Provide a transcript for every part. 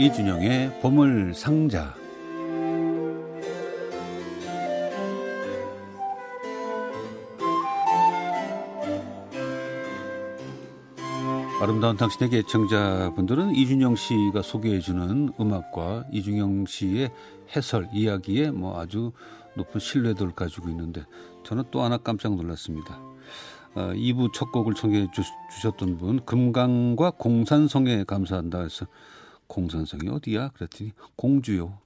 이준영의 보물 상자. 아름다운 당신에게 애청자분들은 이준영 씨가 소개해주는 음악과 이준영 씨의 해설, 이야기에 뭐 아주 높은 신뢰도를 가지고 있는데 저는 또 하나 깜짝 놀랐습니다. 어, 2부 첫 곡을 청해 주, 셨던 분, 금강과 공산성에 감사한다 해서 공산성이 어디야? 그랬더니 공주요.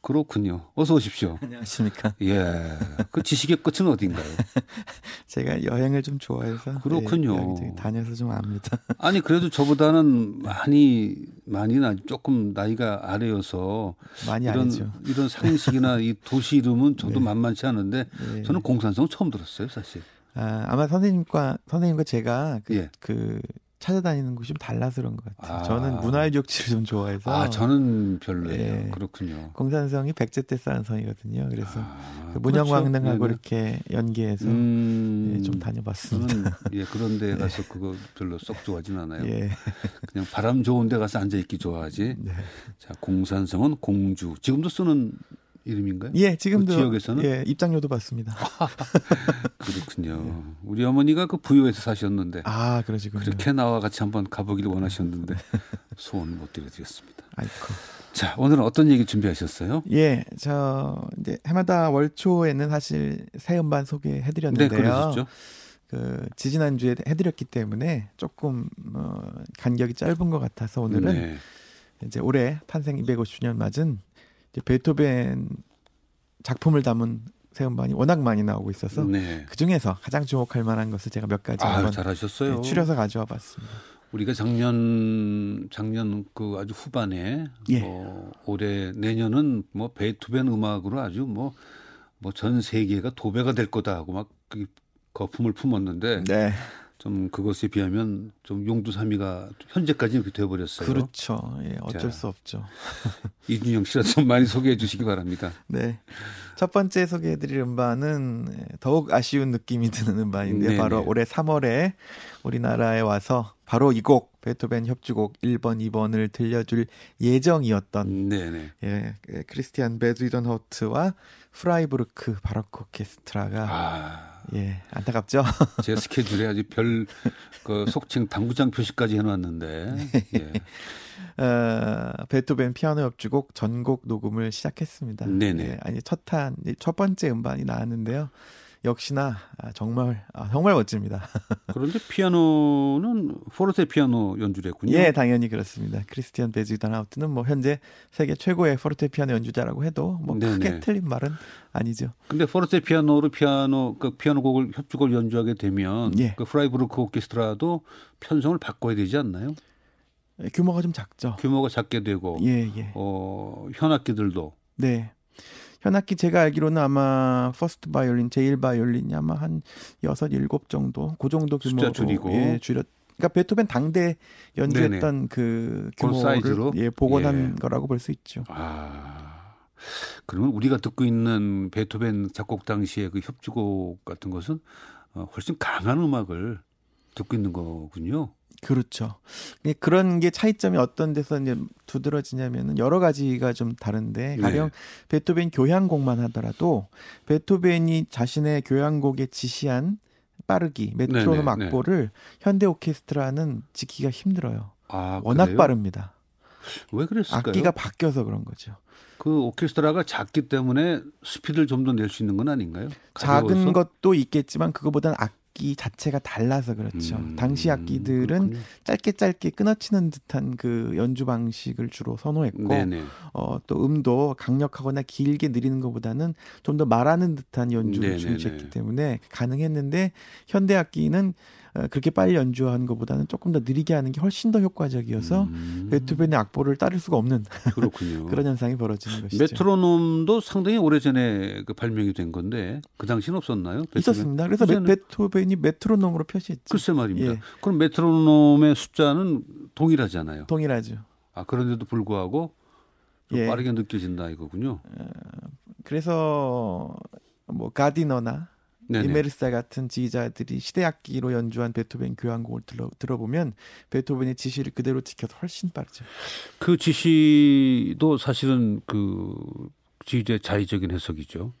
그렇군요. 어서 오십시오. 안녕하십니까. 예. 그 지식의 끝은 어딘가요? 제가 여행을 좀 좋아해서. 그렇군요. 네, 다녀서 좀 압니다. 아니, 그래도 저보다는 많이, 많이 나, 조금 나이가 아래여서. 많이 이런, 아니죠. 이런 상식이나 이 도시 이름은 저도 네. 만만치 않은데 네. 저는 공산성 처음 들었어요, 사실. 아, 아마 선생님과, 선생님과 제가 그, 예. 그 찾아다니는 곳이 좀 달라서 그런 것 같아요. 아. 저는 문화의 족치를 좀 좋아해서. 아, 저는 별로예요. 예. 그렇군요. 공산성이 백제 때 쌓은 성이거든요. 그래서 아, 그 문영왕릉하고 그렇죠. 이렇게 연계해서 음, 예, 좀 다녀봤습니다. 저는 예 그런 데 가서 그거 별로 썩 좋아하진 않아요. 예. 그냥 바람 좋은 데 가서 앉아 있기 좋아하지. 네. 자, 공산성은 공주. 지금도 쓰는 이름인가요? 예, 지금도 그 지역에서는? 예, 입장료도 받습니다. 그렇군요. 우리 어머니가 그 부여에서 사셨는데 아, 그러시군요. 그렇게 나와 같이 한번 가보기를 원하셨는데 소원 못 드려드렸습니다. 아이고. 자, 오늘은 어떤 얘기 준비하셨어요? 예, 저 이제 해마다 월초에는 사실 새 음반 네, 소개해 드렸는데요. 그러셨죠. 그 지지난 주에 해 드렸기 때문에 조금 어, 간격이 짧은 것 같아서 오늘은 네. 이제 올해 탄생 250주년 맞은 베토벤 작품을 담은 새 음반이 워낙 많이 나오고 있어서 네. 그 중에서 가장 주목할 만한 것을 제가 몇 가지 아, 잘하셨어요. 네, 추려서 가져와 봤습니다. 우리가 작년 작년 그 아주 후반에 예. 뭐 올해 내년은 뭐 베토벤 음악으로 아주 뭐 뭐 전 세계가 도배가 될 거다 하고 막그 거품을 품었는데 네, 좀 그것에 비하면 좀 용두사미가 현재까지 이렇게 되어버렸어요. 그렇죠. 예, 어쩔 자. 수 없죠. 이준형 씨라도 좀 많이 소개해 주시기 바랍니다. 네. 첫 번째 소개해 드릴 음반은 더욱 아쉬운 느낌이 드는 음반인데요. 네네. 바로 올해 3월에 우리나라에 와서 바로 이 곡, 베토벤 협주곡 1번, 2번을 들려줄 예정이었던 네네. 예, 예, 크리스티안 베주이덴호우트와 프라이부르크 바로크 오케스트라가 아, 예, 안타깝죠. 제 스케줄에 아주 별 그 속칭 당구장 표시까지 해놨는데 예. 어, 베토벤 피아노 협주곡 전곡 녹음을 시작했습니다. 네네. 예, 아니 첫한 첫 번째 음반이 나왔는데요. 역시나 아, 정말 아, 정말 멋집니다. 그런데 피아노는 포르테 피아노 연주를 했군요. 예, 당연히 그렇습니다. 크리스티안 베주이덴호우트는 뭐 현재 세계 최고의 포르테 피아노 연주자라고 해도 뭐 네네. 크게 틀린 말은 아니죠. 근데 포르테 피아노로 피아노 그 피아노 곡을 협주곡을 연주하게 되면 예. 그 프라이부르크 오케스트라도 편성을 바꿔야 되지 않나요? 예, 규모가 좀 작죠. 규모가 작게 되고 예, 예. 어, 현악기들도 네. 현악기 제가 알기로는 아마 first 바이올린, 제1 바이올린이 아마 한 여섯, 일곱 정도 그 정도 규모로 줄이고. 예, 줄였 그러니까 베토벤 당대 연주했던 그 그런 규모를? 예, 복원한 예. 거라고 볼 수 있죠. 아 그러면 우리가 듣고 있는 베토벤 작곡 당시의 그 협주곡 같은 것은 어, 훨씬 강한 음악을 듣고 있는 거군요. 그렇죠. 예, 그런 게 차이점이 어떤 데서 이제 두드러지냐면은 여러 가지가 좀 다른데 네. 가령 베토벤 교향곡만 하더라도 베토벤이 자신의 교향곡에 지시한 빠르기, 메트로놈 네네, 네. 악보를 현대 오케스트라는 지키기가 힘들어요. 아 워낙 그래요? 빠릅니다. 왜 그랬을까요? 악기가 바뀌어서 그런 거죠. 그 오케스트라가 작기 때문에 스피드를 좀 더 낼 수 있는 건 아닌가요? 작은 가벼워서? 것도 있겠지만 그거보다는 악 기 자체가 달라서 그렇죠. 음, 당시 악기들은 그렇군요. 짧게 짧게 끊어치는 듯한 그 연주 방식을 주로 선호했고 네네. 어, 또 음도 강력하거나 길게 느리는 것보다는 좀 더 말하는 듯한 연주를. 중시했기 때문에 가능했는데 현대 악기는 어, 그렇게 빨리 연주하는 것보다는 조금 더 느리게 하는 게 훨씬 더 효과적이어서 음, 베토벤의 악보를 따를 수가 없는 그렇군요. 그런 현상이 벌어지는 것이죠. 메트로놈도 상당히 오래전에 그 발명이 된 건데 그 당시는 없었나요? 베토벤? 있었습니다. 그래서 메, 그전에- 베토벤이 메트로놈으로 표시했죠. 글쎄 말입니다. 예. 그럼 메트로놈의 숫자는 동일하잖아요. 동일하죠. 아 그런데도 불구하고 좀 예. 빠르게 느껴진다 이거군요. 그래서 뭐 가디너나 네네. 이메르사 같은 지휘자들이 시대 악기로 연주한 베토벤 교향곡을 들어, 들어보면 베토벤의 지시를 그대로 지켜서 훨씬 빠르죠. 그 지시도 사실은 그 지휘자의 자의적인 해석이죠.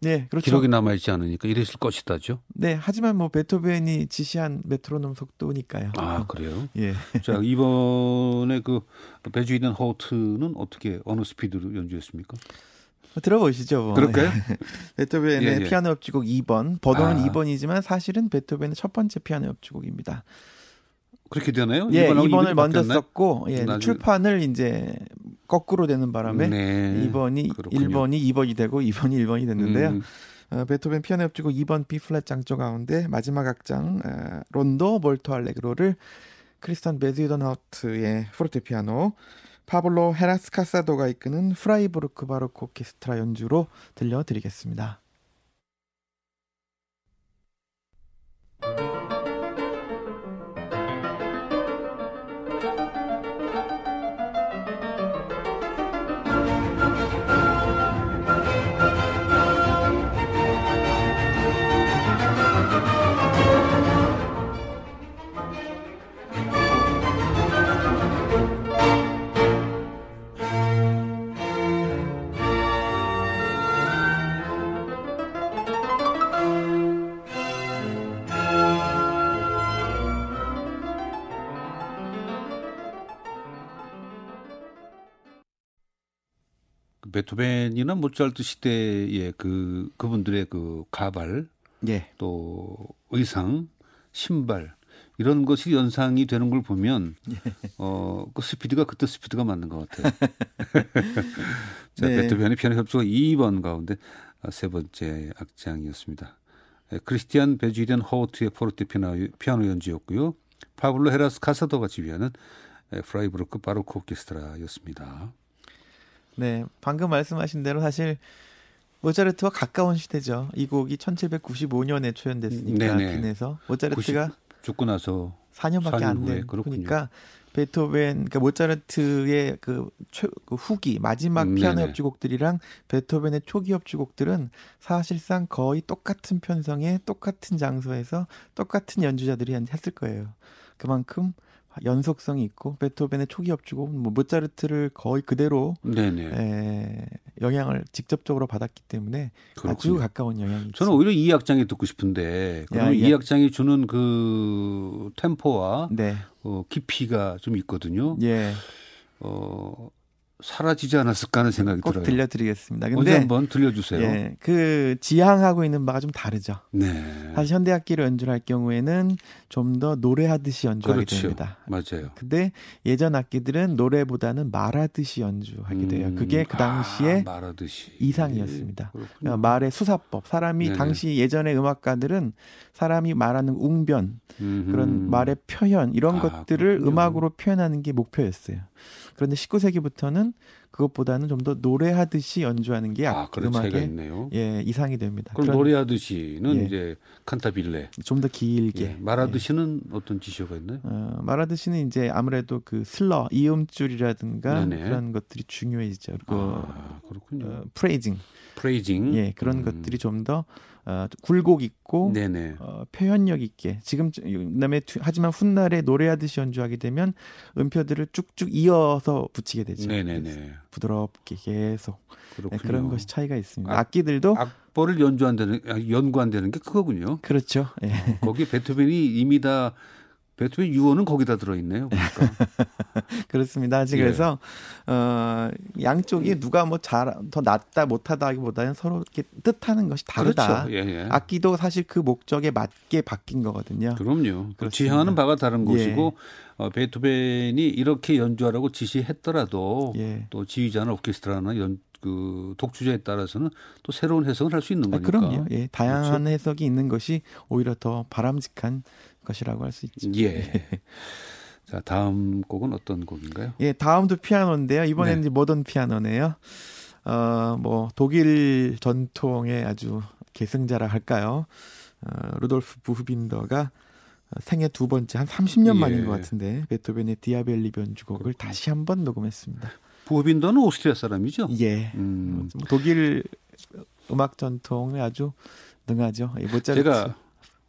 네, 그렇죠. 기록이 남아 있지 않으니까 이랬을 것이다죠. 네, 하지만 뭐 베토벤이 지시한 메트로놈 속도니까요. 아 그래요? 예. 자 이번에 그 베주이든 호트는 어떻게 어느 스피드로 연주했습니까? 들어보시죠. 뭐. 그럴까요? 베토벤의 예, 예. 피아노 협주곡 2번. 번호는 아. 2번이지만 사실은 베토벤의 첫 번째 피아노 협주곡입니다. 그렇게 되나요? 예, 2번을 먼저? 썼고 예, 나중에... 출판을 이제 거꾸로 되는 바람에 네, 2번이 그렇군요. 1번이 2번이 되고 2번이 1번이 됐는데요. 음. 어, 베토벤 피아노 협주곡 2번 B 플랫 장조 가운데 마지막 악장 어, 론도 몰토 알레그로를 크리스티안 베주이덴호우트의 포르테피아노 파블로 헤라스 카사도가 이끄는 프라이부르크 바로크 오케스트라 연주로 들려드리겠습니다. 베토벤이나 모차르트 시대의 그 그분들의 그 가발, 예. 또 의상, 신발 이런 것이 연상이 되는 걸 보면 예. 어그 스피드가 그때 스피드가 맞는 것 같아요. 자, 네. 베토벤의 피아노 협주곡 2번 가운데 세 번째 악장이었습니다. 예, 크리스티안 베주이덴호우트의 포르테 피아노, 피아노 연주였고요. 파블로 헤라스 카사도가 지휘하는 예, 프라이부르크 바로크 오케스트라였습니다. 네, 방금 말씀하신 대로 사실 모차르트와 가까운 시대죠. 이 곡이 1795년에 초연됐으니까 빈에서 모차르트가 죽고 나서 4년밖에 안 된. 그러니까 베토벤, 그러니까 모차르트의 그, 초, 그 후기 마지막 음, 피아노 협주곡들이랑 베토벤의 초기 협주곡들은 사실상 거의 똑같은 편성에 똑같은 장소에서 똑같은 연주자들이 했을 거예요. 그만큼 연속성이 있고 베토벤의 초기 협주곡, 뭐 모차르트를 거의 그대로 에, 영향을 직접적으로 받았기 때문에 그렇군요. 아주 가까운 영향이. 저는 오히려 이 악장이 듣고 싶은데 그러면 이 악장이 주는 그 템포와 네. 어, 깊이가 좀 있거든요. 예. 어, 사라지지 않았을까 하는 생각이 꼭 들어요. 들려드리겠습니다. 근데 언제 한번 들려주세요. 예, 그 지향하고 있는 바가 좀 다르죠. 네. 사실 현대악기를 연주할 경우에는 좀 더 노래하듯이 연주하게 그렇죠. 됩니다. 맞아요. 근데 예전 악기들은 노래보다는 말하듯이 연주하게 돼요. 음, 그게 그 당시에 아, 말하듯이. 이상이었습니다. 그러니까 말의 수사법. 사람이 네네. 당시 예전의 음악가들은 사람이 말하는 웅변, 음흠. 그런 말의 표현 이런 아, 것들을 그렇군요. 음악으로 표현하는 게 목표였어요. 그런데 19세기부터는 그것보다는 좀 더 노래하듯이 연주하는 게 아, 음악의 예, 이상이 됩니다. 그럼 노래하듯이는 예. 이제 칸타빌레 좀 더 길게 예. 말하듯이는 예. 어떤 지시가 있나요? 어, 말하듯이는 이제 아무래도 그 슬러 이음줄이라든가 네네. 그런 것들이 중요해지죠. 그 아, 그렇군요. 어, 프레이징 프레이징 예 그런 음. 것들이 좀더 어, 굴곡 있고 어, 표현력 있게 지금 그다음에 하지만 훗날에 노래하듯이 연주하게 되면 음표들을 쭉쭉 이어서 붙이게 되죠. 네네네. 부드럽게 계속 네, 그런 것이 차이가 있습니다. 악, 악기들도 악보를 연주한다는 연구한다는 게 그거군요. 그렇죠. 예. 거기 베토벤이 이미 다 베토벤 유언은 거기다 들어있네요. 그렇습니다. 아직 예. 그래서 어, 양쪽이 누가 뭐 잘 더 낫다 못하다기보다는 서로 이렇게 뜻하는 것이 다르다. 그렇죠. 예, 예. 악기도 사실 그 목적에 맞게 바뀐 거거든요. 그럼요. 그 지향하는 바가 다른 것이고 예. 어, 베토벤이 이렇게 연주하라고 지시했더라도 예. 또 지휘자나 오케스트라나 연, 그 독주자에 따라서는 또 새로운 해석을 할 수 있는 아, 거니까. 아, 그럼요. 예, 다양한 그렇죠? 해석이 있는 것이 오히려 더 바람직한 것이라고 할 수 있죠. 예. 자, 다음 곡은 어떤 곡인가요? 예, 다음도 피아노인데요. 이번에는 네. 모던 피아노네요. 어, 뭐 독일 전통의 아주 계승자라 할까요? 어, 루돌프 부흐빈더가 생애 두 번째 한 30년 예. 만인 것 같은데 베토벤의 디아벨리 변주곡을. 다시 한번 녹음했습니다. 부흐빈더는 오스트리아 사람이죠? 예. 음. 독일 음악 전통의 아주 능하죠. 모차르트. 제가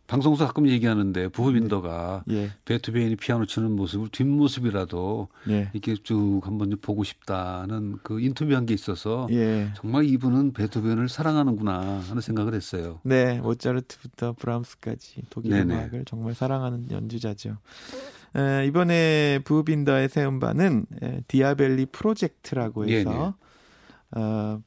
방송에서 가끔 얘기하는데 부흐빈더가 네. 예. 베토벤이 피아노 치는 모습을 뒷모습이라도 예. 이렇게 쭉 한번 보고 싶다는 그 인터뷰한 게 있어서 예. 정말 이분은 베토벤을 사랑하는구나 하는 생각을 했어요. 네, 모차르트부터 브람스까지 독일 네네. 음악을 정말 사랑하는 연주자죠. 에, 이번에 부흐빈더의 새 음반은 에, 디아벨리 프로젝트라고 해서 어,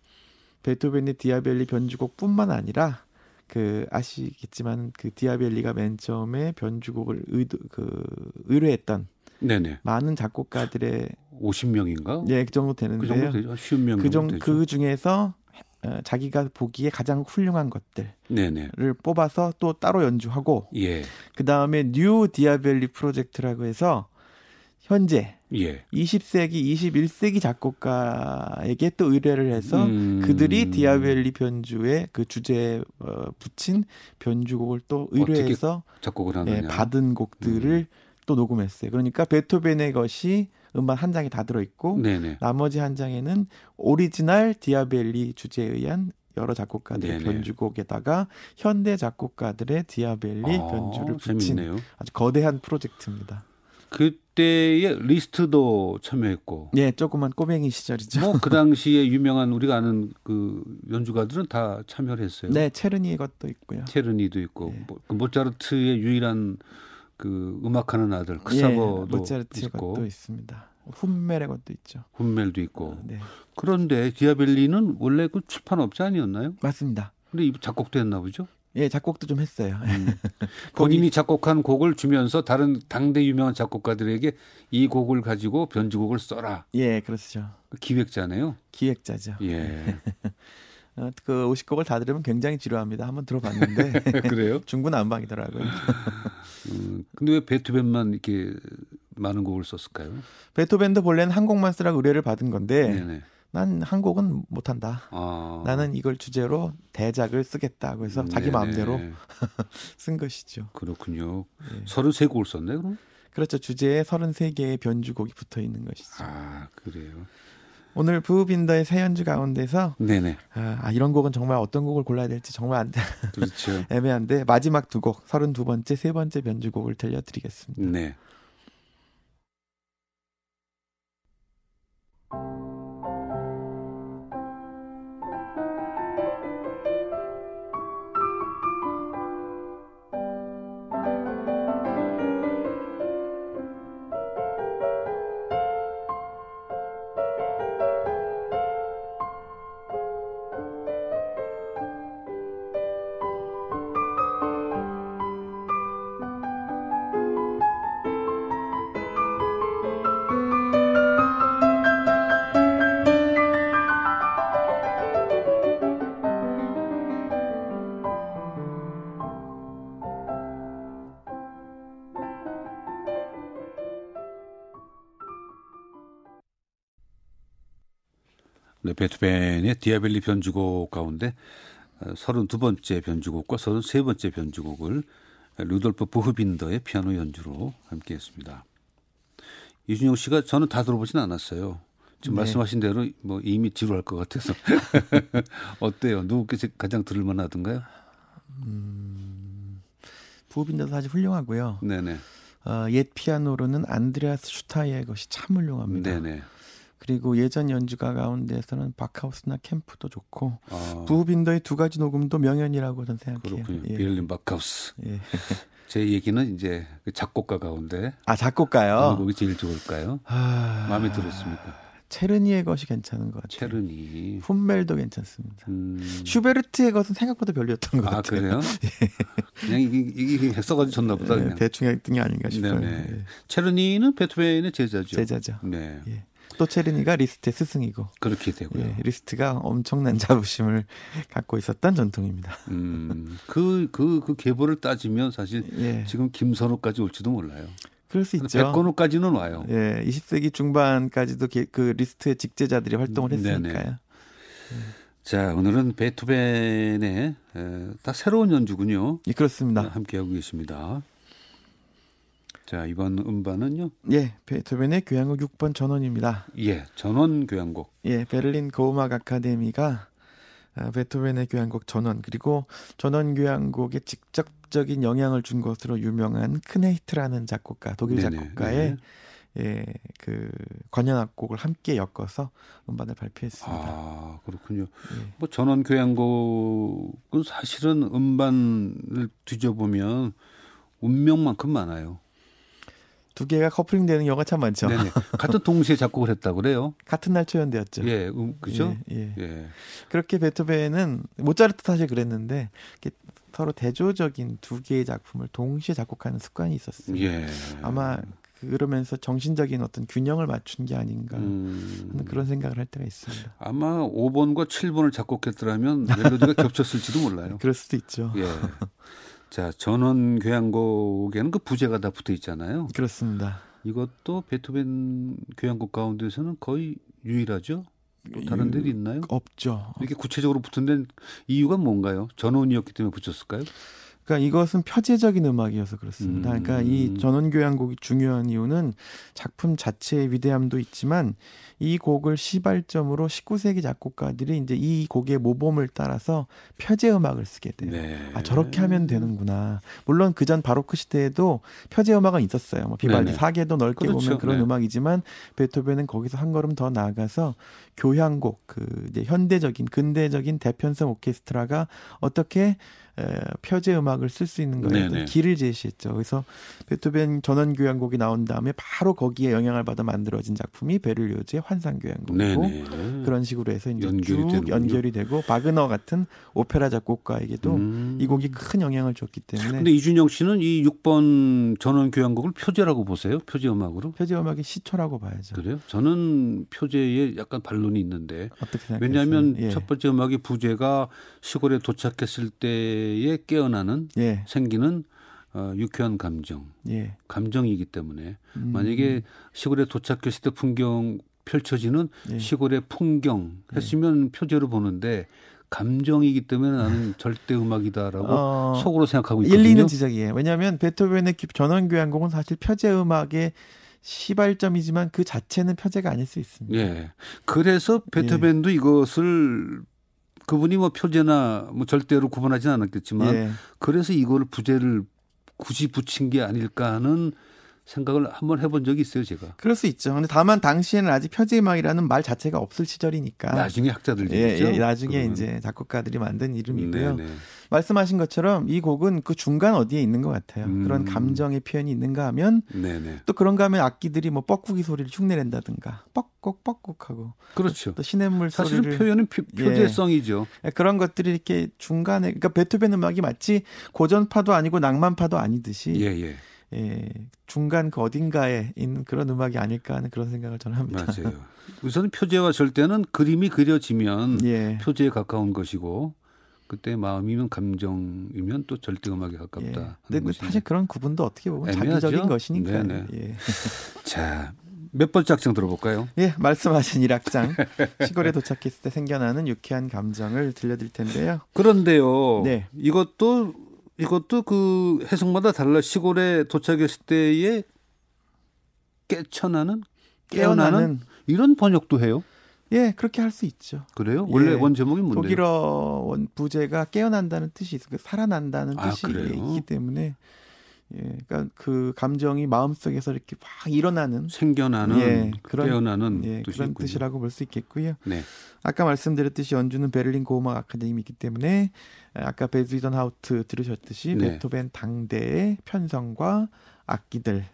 베토벤의 디아벨리 변주곡뿐만 아니라 그 아시겠지만 그 디아벨리가 맨 처음에 변주곡을 의도 그 의뢰했던 네네. 많은 작곡가들의 50명인가? 예, 그 정도 되는데요. 그 정도 되죠. 50명 그 정도 그 중에서 어, 자기가 보기에 가장 훌륭한 것들을 네네. 뽑아서 또 따로 연주하고 예. 그 다음에 New 디아벨리 프로젝트라고 해서 현재 예. 20세기, 21세기 작곡가에게 또 의뢰를 해서 음. 그들이 디아벨리 변주에 그 주제에 어, 붙인 변주곡을 또 의뢰해서 작곡을 하느냐. 예, 받은 곡들을 음. 또 녹음했어요. 그러니까 베토벤의 것이 음반 한 장이 다 들어 있고 나머지 한 장에는 오리지널 디아벨리 주제에 의한 여러 작곡가들의 네네. 변주곡에다가 현대 작곡가들의 디아벨리 아, 변주를 붙인 재밌네요. 아주 거대한 프로젝트입니다. 그때의 리스트도 참여했고. 예, 조그만 꼬맹이 시절이죠. 뭐 그 당시에 유명한 우리가 아는 그 연주가들은 다 참여를 했어요. 네, 체르니의 것도 있고요. 체르니도 있고 예. 뭐, 그 모차르트의 유일한 그 음악하는 아들 크사버도 예, 모차르트의 있고. 것도 있습니다. 훈멜의 것도 있죠. 훈멜도 있고. 네. 그런데 디아벨리는 원래 그 출판업체 아니었나요? 맞습니다. 근데 작곡도 했나 보죠? 예, 작곡도 좀 했어요. 음. 본인이 작곡한 곡을 주면서 다른 당대 유명한 작곡가들에게 이 곡을 가지고 변주곡을 써라. 예, 그렇죠. 기획자네요. 기획자죠. 예. 어, 그 50곡을 다 들으면 굉장히 지루합니다. 한번 들어봤는데 그래요? 중구난방이더라고요. 음, 근데 왜 베토벤만 이렇게 많은 곡을 썼을까요? 베토벤도 본래는 한 곡만 쓰라고 의뢰를 받은 건데 네네. 난한 곡은 못한다. 아. 나는 이걸 주제로 대작을 쓰겠다. 그래서 네네. 자기 마음대로 쓴 것이죠. 그렇군요. 네. 33곡을 썼네, 그럼? 그렇죠. 주제에 33개의 변주곡이 붙어 있는 것이죠. 아, 그래요. 오늘 부빈더의 새 연주 가운데서 네네. 아, 아, 이런 곡은 정말 어떤 곡을 골라야 될지 정말 안 돼. 그렇죠. 애매한데 마지막 두 곡, 32번째, 세 번째 변주곡을 들려드리겠습니다. 네. 베토벤의 디아벨리 변주곡 가운데 32번째 어, 변주곡과 33번째 변주곡을 루돌프 부흐빈더의 피아노 연주로 함께 했습니다. 이준영 씨가 저는 다 들어보진 않았어요. 지금 네. 말씀하신 대로 뭐 이미 지루할 것 같아서 어때요? 누구께 가장 들을 만하던가요? 음, 부흐빈더도 사실 훌륭하고요. 네네. 어, 옛 피아노로는 안드레아스 슈타이의 것이 참 훌륭합니다. 네네. 그리고 예전 연주가 가운데서는 바카우스나 캠프도 좋고 아. 부빈더의 두 가지 녹음도 명연이라고 저는 생각해요. 그렇군요. 예. 비엘린 바카우스. 예. 제 얘기는 이제 그 작곡가 가운데 아 작곡가요? 어느 곡이 제일 좋을까요? 아... 마음에 들었습니까? 체르니의 것이 괜찮은 것 같아요. 체르니. 훈멜도 괜찮습니다. 음... 슈베르트의 것은 생각보다 별로였던 것 아, 같아요. 그래요? 예. 그냥 이게, 이게 써가지고 졌나 보다. 네, 대충 했던 게 아닌가 싶어요. 네. 네. 체르니는 베토벤의 제자죠. 제자죠. 네. 예. 또 체르니가 리스트의 스승이고 그렇게 되고요. 예, 리스트가 엄청난 자부심을 갖고 있었던 전통입니다. 음, 그, 그, 그 계보를 따지면 사실 예. 지금 김선욱까지 올지도 몰라요. 그럴 수 있죠. 백건우까지는 와요. 예, 20세기 중반까지도 그 리스트의 직제자들이 활동을 했으니까요. 네. 자, 오늘은 베토벤의 에, 다 새로운 연주군요. 예, 그렇습니다. 함께하고 계십니다. 자, 이번 음반은요? 예, 베토벤의 교향곡 6번 전원입니다. 예, 전원 교향곡. 예, 베를린 고음악 아카데미가 아, 베토벤의 교향곡 전원 그리고 전원 교향곡에 직접적인 영향을 준 것으로 유명한 크네히트라는 작곡가 독일 작곡가의 네네. 예, 그 관현악곡을 함께 엮어서 음반을 발표했습니다. 아 그렇군요. 예. 뭐 전원 교향곡은 사실은 음반을 뒤져보면 운명만큼 많아요. 두 개가 커플링 되는 경우가 참 많죠. 네네. 같은 동시에 작곡을 했다 그래요. 같은 날 초연되었죠. 예, 음, 그죠? 예, 예. 예. 그렇게 베토벤은 모차르트 사실 그랬는데 서로 대조적인 두 개의 작품을 동시에 작곡하는 습관이 있었어요. 예. 아마 그러면서 정신적인 어떤 균형을 맞춘 게 아닌가 음. 하는 그런 생각을 할 때가 있습니다. 아마 5번과 7번을 작곡했더라면 멜로디가 겹쳤을지도 몰라요. 그럴 수도 있죠. 예. 자, 전원 교향곡에는 그 부제가 다 붙어 있잖아요. 그렇습니다. 이것도 베토벤 교향곡 가운데서는 거의 유일하죠. 또 다른 데도 있나요? 없죠. 이렇게 구체적으로 붙은 데는 이유가 뭔가요? 전원이었기 때문에 붙였을까요? 그러니까 이것은 표제적인 음악이어서 그렇습니다. 음. 그러니까 이 전원교향곡이 중요한 이유는 작품 자체의 위대함도 있지만 이 곡을 시발점으로 19세기 작곡가들이 이제 이 곡의 모범을 따라서 표제 음악을 쓰게 돼요. 네. 아 저렇게 하면 되는구나. 물론 그 전 바로크 시대에도 표제 음악은 있었어요. 뭐 비발디 사계도 넓게 그렇죠. 보면 그런 네. 음악이지만 베토벤은 거기서 한 걸음 더 나아가서 교향곡 그 이제 현대적인 근대적인 대편성 오케스트라가 어떻게 표제 음악을 쓸 수 있는 거에 길을 제시했죠. 그래서 베토벤 전원 교향곡이 나온 다음에 바로 거기에 영향을 받아 만들어진 작품이 베를리오즈의 환상 교향곡이고 그런 식으로 해서 이제 연결이 쭉 되는군요. 연결이 되고 바그너 같은 오페라 작곡가에게도 음. 이 곡이 큰 영향을 줬기 때문에. 근데 이준영 씨는 이 6번 전원 교향곡을 표제라고 보세요? 표제 음악으로? 표제 음악의 시초라고 봐야죠. 그래요? 저는 표제에 약간 반론이 있는데 왜냐하면 예. 첫 번째 음악의 부제가 시골에 도착했을 때 때에 깨어나는 예. 생기는 어, 유쾌한 감정, 예. 감정이기 때문에 음. 만약에 시골에 도착했을 때 풍경 펼쳐지는 예. 시골의 풍경 예. 했으면 표제로 보는데 감정이기 때문에 나는 절대 음악이다라고 어, 속으로 생각하고 있거든요. 일리는 지적이에요. 왜냐하면 베토벤의 전원교향곡은 사실 표제 음악의 시발점이지만 그 자체는 표제가 아닐 수 있습니다. 예. 그래서 베토벤도 예. 이것을 그분이 뭐 표제나 뭐 절대로 구분하지는 않았겠지만 예. 그래서 이걸 부제를 굳이 붙인 게 아닐까 하는 생각을 한번 해본 적이 있어요, 제가. 그럴 수 있죠. 근데 다만 당시에는 아직 표제음악이라는 말 자체가 없을 시절이니까. 나중에 학자들 예, 예, 나중에 그건. 이제 작곡가들이 만든 이름이고요. 네네. 말씀하신 것처럼 이 곡은 그 중간 어디에 있는 것 같아요. 음. 그런 감정의 표현이 있는가 하면 네네. 또 그런가 하면 악기들이 뭐 뻐꾸기 소리를 흉내낸다든가 뻑뻑 뻑뻑하고 그렇죠. 또 시냇물 사실은 소리를 표현은 표, 표제성이죠. 예. 그런 것들이 이렇게 중간에 그러니까 베토벤 음악이 마치 고전파도 아니고 낭만파도 아니듯이 예, 예. 예, 중간 그 어딘가에 있는 그런 음악이 아닐까 하는 그런 생각을 저는 합니다. 맞아요. 우선 표제와 절대는 그림이 그려지면 예. 표제에 가까운 것이고 그때 마음이면 감정이면 또 절대 음악에 가깝다. 예. 근데 그 사실 그런 구분도 어떻게 보면 애매하죠? 자기적인 것이니까. 네네. 예. 자, 몇 번째 악장 들어볼까요? 예, 말씀하신 1악장. 시골에 도착했을 때 생겨나는 유쾌한 감정을 들려드릴 텐데요. 그런데요. 네. 이것도 이것도 그 해석마다 달라 시골에 도착했을 때에 깨쳐나는 깨어나는, 깨어나는 이런 번역도 해요. 예, 그렇게 할 수 있죠. 그래요? 원래 예, 원 제목이 뭔데요? 독일어 원 부제가 깨어난다는 뜻이 있어요. 살아난다는 아, 뜻이 있기 때문에 예, 그러니까 그 감정이 마음 속에서 이렇게 막 일어나는 생겨나는 예, 그런 깨어나는 예, 그런 뜻이라고 볼 수 있겠고요. 네. 아까 말씀드렸듯이 연주는 베를린 고음악 아카데미이기 때문에 아까 베즈이던 하우트 들으셨듯이 네. 베토벤 당대의 편성과 악기들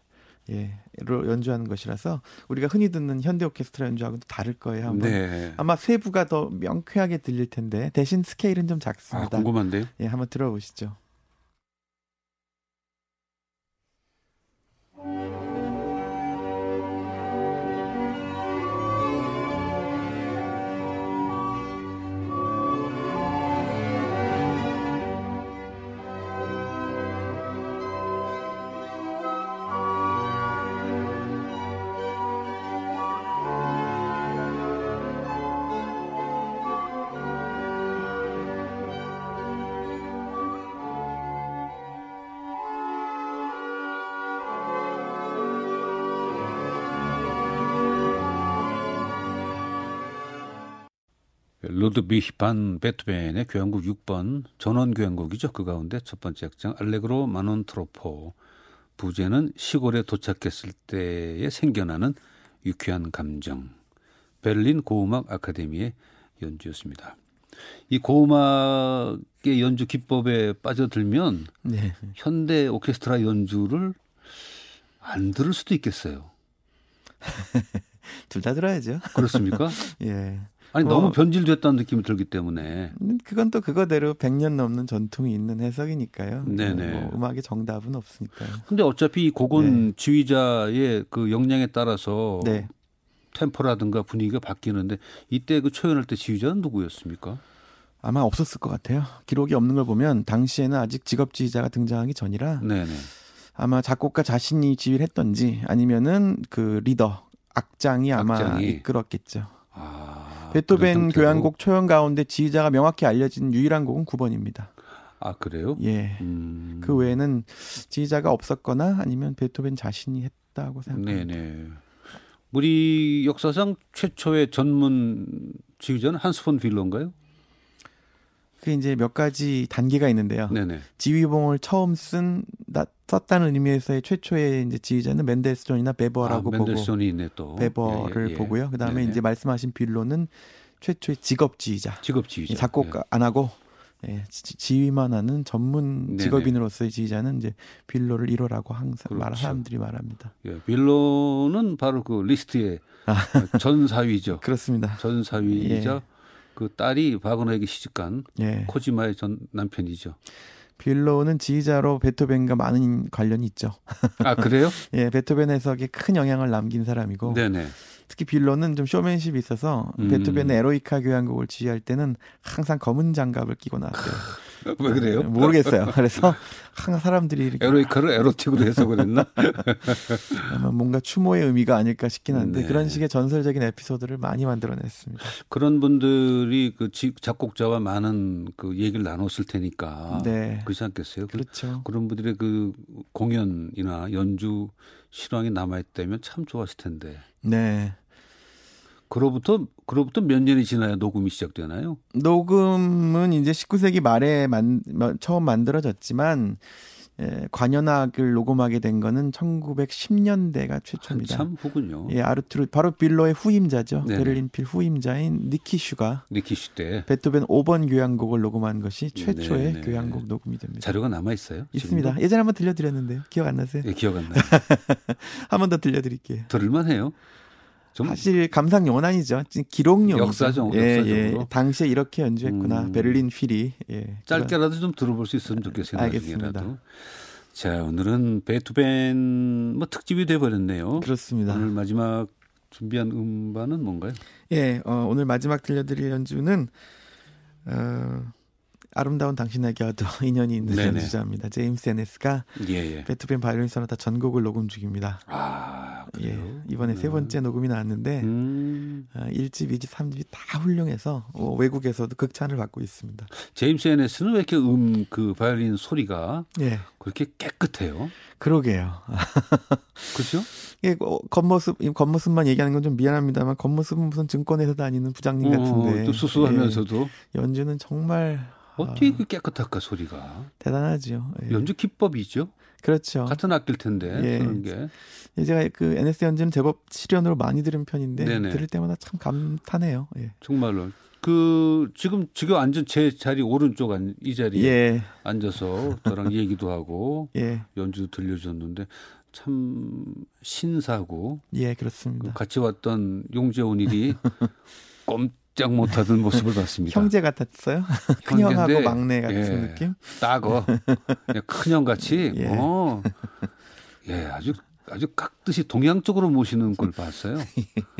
예,로 연주하는 것이라서 우리가 흔히 듣는 현대 오케스트라 연주하고는 다를 거예요. 한번. 네. 아마 세부가 더 명쾌하게 들릴 텐데 대신 스케일은 좀 작습니다. 아, 궁금한데요? 예, 한번 들어보시죠. 로드비히 반 베토벤의 교향곡 6번 전원 교향곡이죠. 그 가운데 첫 번째 악장 알레그로 마논 트로포 부제는 시골에 도착했을 때에 생겨나는 유쾌한 감정 베를린 고음악 아카데미의 연주였습니다. 이 고음악의 연주 기법에 빠져들면 네. 현대 오케스트라 연주를 안 들을 수도 있겠어요. 둘 다 들어야죠. 그렇습니까? 예. 아니 뭐, 너무 변질됐다는 느낌이 들기 때문에 음, 그건 또 그거대로 100년 넘는 전통이 있는 해석이니까요. 네네. 뭐 음악의 정답은 없으니까요. 근데 어차피 곡은 네. 지휘자의 그 역량에 따라서 네. 템포라든가 분위기가 바뀌는데 이때 그 초연할 때 지휘자는 누구였습니까? 아마 없었을 것 같아요. 기록이 없는 걸 보면 당시에는 아직 직업 지휘자가 등장하기 전이라 네네. 아마 작곡가 자신이 지휘를 했던지 아니면은 그 리더 악장이 아마 악장이. 이끌었겠죠. 아, 베토벤 교향곡 초연 가운데 지휘자가 명확히 알려진 유일한 곡은 9번입니다. 아 그래요? 예. 음. 그 외에는 지휘자가 없었거나 아니면 베토벤 자신이 했다고 생각합니다. 네네. 우리 역사상 최초의 전문 지휘자는 한스 폰 빌러인가요? 그 이제 몇 가지 단계가 있는데요. 네네. 지휘봉을 처음 쓴 썼다는 의미에서의 최초의 이제 지휘자는 맨델스존이나 베버라고 아, 맨델스존이 있네 또 베버를 예, 예, 예. 보고요. 그다음에 네네. 이제 말씀하신 빌로는 최초의 직업 지휘자. 직업 지휘자. 작곡 예. 안 하고 예, 지, 휘만 하는 전문 직업인으로서의 지휘자는 이제 빌로를 1호라고 항상 그렇죠. 말 사람들이 말합니다. 예, 빌로는 바로 그 리스트의 아. 전 사위죠. 그렇습니다. 전 사위이자 예. 그 딸이 바그너에게 시집간 예. 코지마의 전 남편이죠. 빌로우는 지휘자로 베토벤과 많은 관련이 있죠. 아 그래요? 예, 베토벤 해석에 큰 영향을 남긴 사람이고. 네네. 특히 빌로는 좀 쇼맨십이 있어서 음. 베토벤의 에로이카 교향곡을 지휘할 때는 항상 검은 장갑을 끼고 나왔대요. 왜 그래요? 모르겠어요. 그래서 항상 사람들이 이렇게 에로이카를 에로틱으로 해석을 했나? 아마 뭔가 추모의 의미가 아닐까 싶긴 한데 네. 그런 식의 전설적인 에피소드를 많이 만들어냈습니다. 그런 분들이 그 작곡자와 많은 그 얘기를 나눴을 테니까 네. 그렇지 않겠어요? 그렇죠. 그런 분들의 그 공연이나 연주 실황이 남아있다면 참 좋았을 텐데. 네. 그로부터 그로부터 몇 년이 지나야 녹음이 시작되나요? 녹음은 이제 19세기 말에 만, 처음 만들어졌지만 예, 관현악을 녹음하게 된 거는 1910년대가 최초입니다. 참 후군요. 예, 아르투르 바로 빌로의 후임자죠. 네네. 베를린 필 후임자인 니키슈가 니키슈 때 베토벤 5번 교향곡을 녹음한 것이 최초의 네네. 교향곡 녹음이 됩니다. 자료가 남아 있어요? 있습니다. 지금도? 예전에 한번 들려드렸는데요. 기억 안 나세요? 예, 기억 안 나요. 한 번 더 들려드릴게요. 들을만해요. 사실 감상용은 아니죠. 기록용. 역사적, 예, 예. 당시에 이렇게 연주했구나. 음. 베를린 필이. 예. 짧게라도 좀 들어볼 수 있으면 좋겠어요. 알겠습니다. 자, 오늘은 베토벤 뭐 특집이 돼 버렸네요. 그렇습니다. 오늘 마지막 준비한 음반은 뭔가요? 예, 어, 오늘 마지막 들려드릴 연주는 어, 아름다운 당신에게도 인연이 있는 네네. 연주자입니다. 제임스 에네스가 예, 예. 베토벤 바이올린 소나타 전곡을 녹음 중입니다. 아, 예, 이번에 음. 세 번째 녹음이 나왔는데 음. 어, 1집, 2집, 3집이 다 훌륭해서 어, 외국에서도 극찬을 받고 있습니다. 제임스 에네스는 왜 이렇게 음 그 바이올린 소리가 예. 그렇게 깨끗해요? 그러게요. 그렇죠? 예, 어, 겉모습 겉모습만 얘기하는 건 좀 미안합니다만 겉모습은 무슨 증권회사 다니는 부장님 어, 같은데 또 수수하면서도 예, 연주는 정말 어떻게 그 깨끗할까 소리가 대단하죠. 예. 연주 기법이죠. 그렇죠. 같은 악기일 텐데 예. 그런 게. 예, 제가 그 NS 연주는 제법 실연으로 많이 들은 편인데 네네. 들을 때마다 참 감탄해요. 예. 정말로. 그 지금 지금 앉은 제 자리 오른쪽 이 자리에 예. 앉아서 저랑 얘기도 하고 예. 연주도 들려줬는데 참 신사고 예 그렇습니다. 그 같이 왔던 용재원 일이 꼼 꼼짝 못하던 모습을 봤습니다. 형제 같았어요? 큰형하고 막내 같은 예, 느낌? 따거. 큰형 같이. 예. 어. 예, 아주 아주 깍듯이 동양 쪽으로 모시는 걸 봤어요.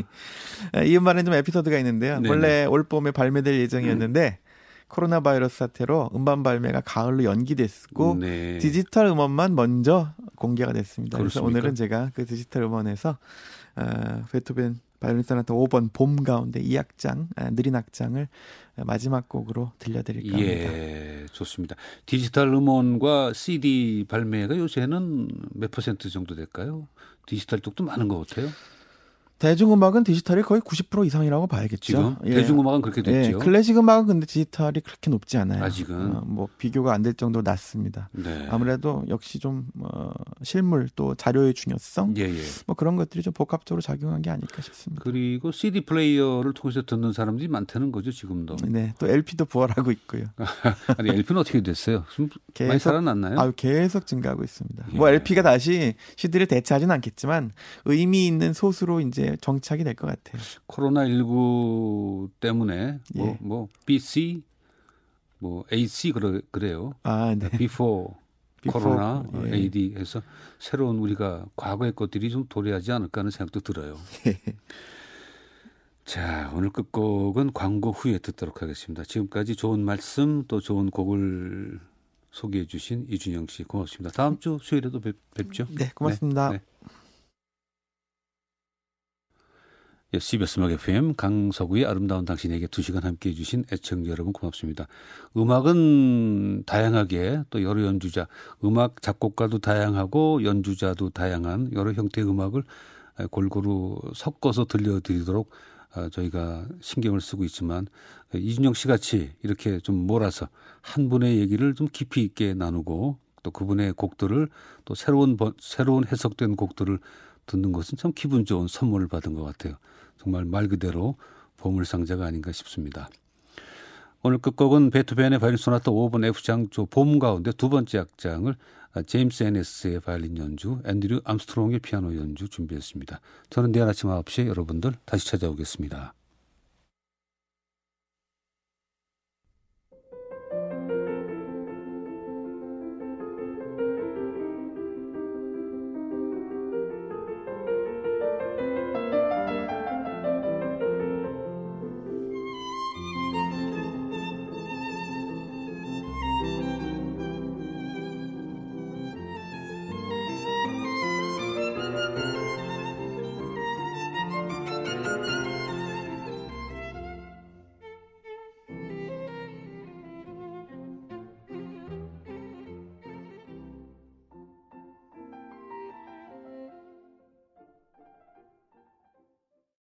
이 음반에 좀 에피소드가 있는데요. 네네. 원래 올 봄에 발매될 예정이었는데 음. 코로나 바이러스 사태로 음반 발매가 가을로 연기됐고 네. 디지털 음원만 먼저 공개가 됐습니다. 그렇습니까? 그래서 오늘은 제가 그 디지털 음원에서 어, 베토벤 바이올린 소나타 5번 봄 가운데 2악장 아, 느린 악장을 마지막 곡으로 들려드릴까 합니다. 예, 좋습니다. 디지털 음원과 CD 발매가 요새는 몇 퍼센트 정도 될까요? 디지털 쪽도 많은 것 같아요. 대중음악은 디지털이 거의 90% 이상이라고 봐야겠죠. 지금 예. 대중음악은 그렇게 됐죠. 예. 클래식 음악은 근데 디지털이 그렇게 높지 않아요. 아직은 어, 뭐 비교가 안 될 정도로 낮습니다. 네. 아무래도 역시 좀 어, 실물 또 자료의 중요성 예, 예. 뭐 그런 것들이 좀 복합적으로 작용한 게 아닐까 싶습니다. 그리고 CD 플레이어를 통해서 듣는 사람들이 많다는 거죠 지금도. 네, 또 LP도 부활하고 있고요. 아니 LP는 어떻게 됐어요? 계속, 많이 살아났나요? 아, 계속 증가하고 있습니다. 예. 뭐 LP가 다시 CD를 대체하지는 않겠지만 의미 있는 소수로 이제 정착이 될 것 같아요. 코로나 19 때문에 뭐, 예. 뭐 BC 뭐 AC 그래, 그래요. 아, 네. Before, 코로나 예. AD 해서 새로운 우리가 과거의 것들이 좀 도래하지 않을까 하는 생각도 들어요. 예. 자, 오늘 끝곡은 광고 후에 듣도록 하겠습니다. 지금까지 좋은 말씀 또 좋은 곡을 소개해 주신 이준영 씨 고맙습니다. 다음 주 수요일에도 뵙, 죠 네, 고맙습니다. 네, 네. 예, CBS 음악 FM 강서구의 아름다운 당신에게 두 시간 함께 해 주신 애청자 여러분 고맙습니다. 음악은 다양하게 또 여러 연주자, 음악 작곡가도 다양하고 연주자도 다양한 여러 형태의 음악을 골고루 섞어서 들려드리도록 어, 저희가 신경을 쓰고 있지만 이준영 씨 같이 이렇게 좀 몰아서 한 분의 얘기를 좀 깊이 있게 나누고 또 그분의 곡들을 또 새로운 새로운 해석된 곡들을 듣는 것은 참 기분 좋은 선물을 받은 것 같아요. 정말 말 그대로 보물상자가 아닌가 싶습니다. 오늘 끝곡은 베토벤의 바이올린 소나타 5번 F장조 봄 가운데 두 번째 악장을 제임스 에네스의 바이올린 연주, 앤드류 암스트롱의 피아노 연주 준비했습니다. 저는 내일 아침 9시에 여러분들 다시 찾아오겠습니다.